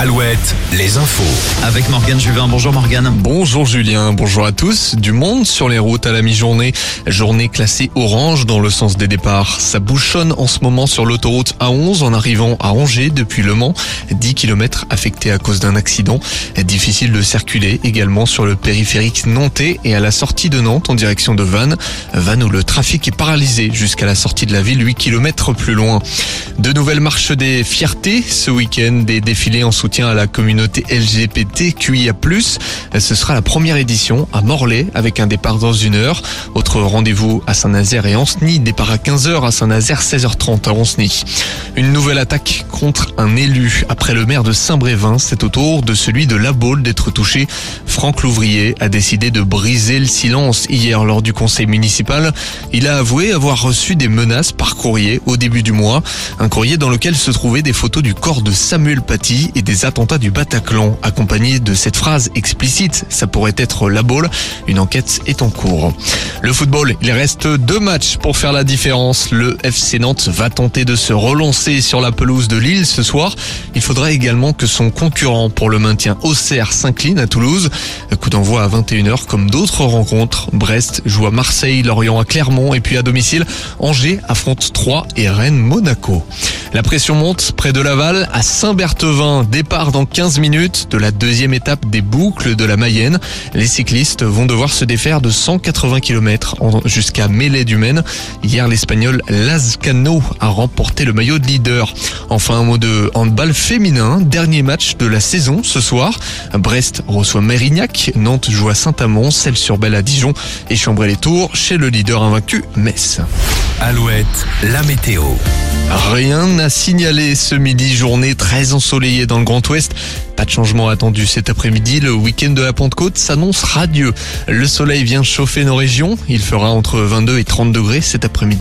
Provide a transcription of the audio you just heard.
Alouette, les infos. Avec Morgane Juvin. Bonjour Morgane. Bonjour Julien, bonjour à tous. Du monde sur les routes à la mi-journée. Journée classée orange dans le sens des départs. Ça bouchonne en ce moment sur l'autoroute A11 en arrivant à Angers depuis Le Mans. 10 km affectés à cause d'un accident. Difficile de circuler également sur le périphérique nantais et à la sortie de Nantes en direction de Vannes. Vannes où le trafic est paralysé jusqu'à la sortie de la ville 8 km plus loin. De nouvelles marches des fiertés ce week-end. Des défilés en soutien à la communauté LGBTQIA+. Ce sera la première édition à Morlaix avec un départ dans une heure. Autre rendez-vous à Saint-Nazaire et Anceny. Départ à 15h à Saint-Nazaire, 16h30 à Anceny. Une nouvelle attaque contre un élu. Après le maire de Saint-Brévin, c'est au tour de celui de La Baule d'être touché. Franck Louvrier a décidé de briser le silence hier lors du conseil municipal. Il a avoué avoir reçu des menaces par courrier au début du mois. Un courrier dans lequel se trouvaient des photos du corps de Samuel Paty et des attentats du Bataclan, accompagné de cette phrase explicite, ça pourrait être la balle. Une enquête est en cours. Le football, il reste deux matchs pour faire la différence. Le FC Nantes va tenter de se relancer sur la pelouse de Lille ce soir. Il faudra également que son concurrent pour le maintien Auxerre s'incline à Toulouse. Coup d'envoi à 21h comme d'autres rencontres. Brest joue à Marseille, Lorient à Clermont et puis à domicile, Angers affronte 3 et Rennes Monaco. La pression monte près de Laval à Saint-Berthevin. Départ dans 15 minutes de la deuxième étape des boucles de la Mayenne. Les cyclistes vont devoir se défaire de 180 km jusqu'à Mêlée du Maine. Hier, l'espagnol Lazcano a remporté le maillot de leader. Enfin, un mot de handball féminin. Dernier match de la saison ce soir. Brest reçoit Mérignac. Nantes joue à Saint-Amand. Celle-sur-Belle à Dijon. Et Chambray-les-Tours chez le leader invaincu Metz. Alouette, la météo. Rien à signaler ce midi, journée très ensoleillée dans le Grand Ouest. Pas de changement attendu cet après-midi. Le week-end de la Pentecôte s'annonce radieux. Le soleil vient chauffer nos régions. Il fera entre 22 et 30 degrés cet après-midi.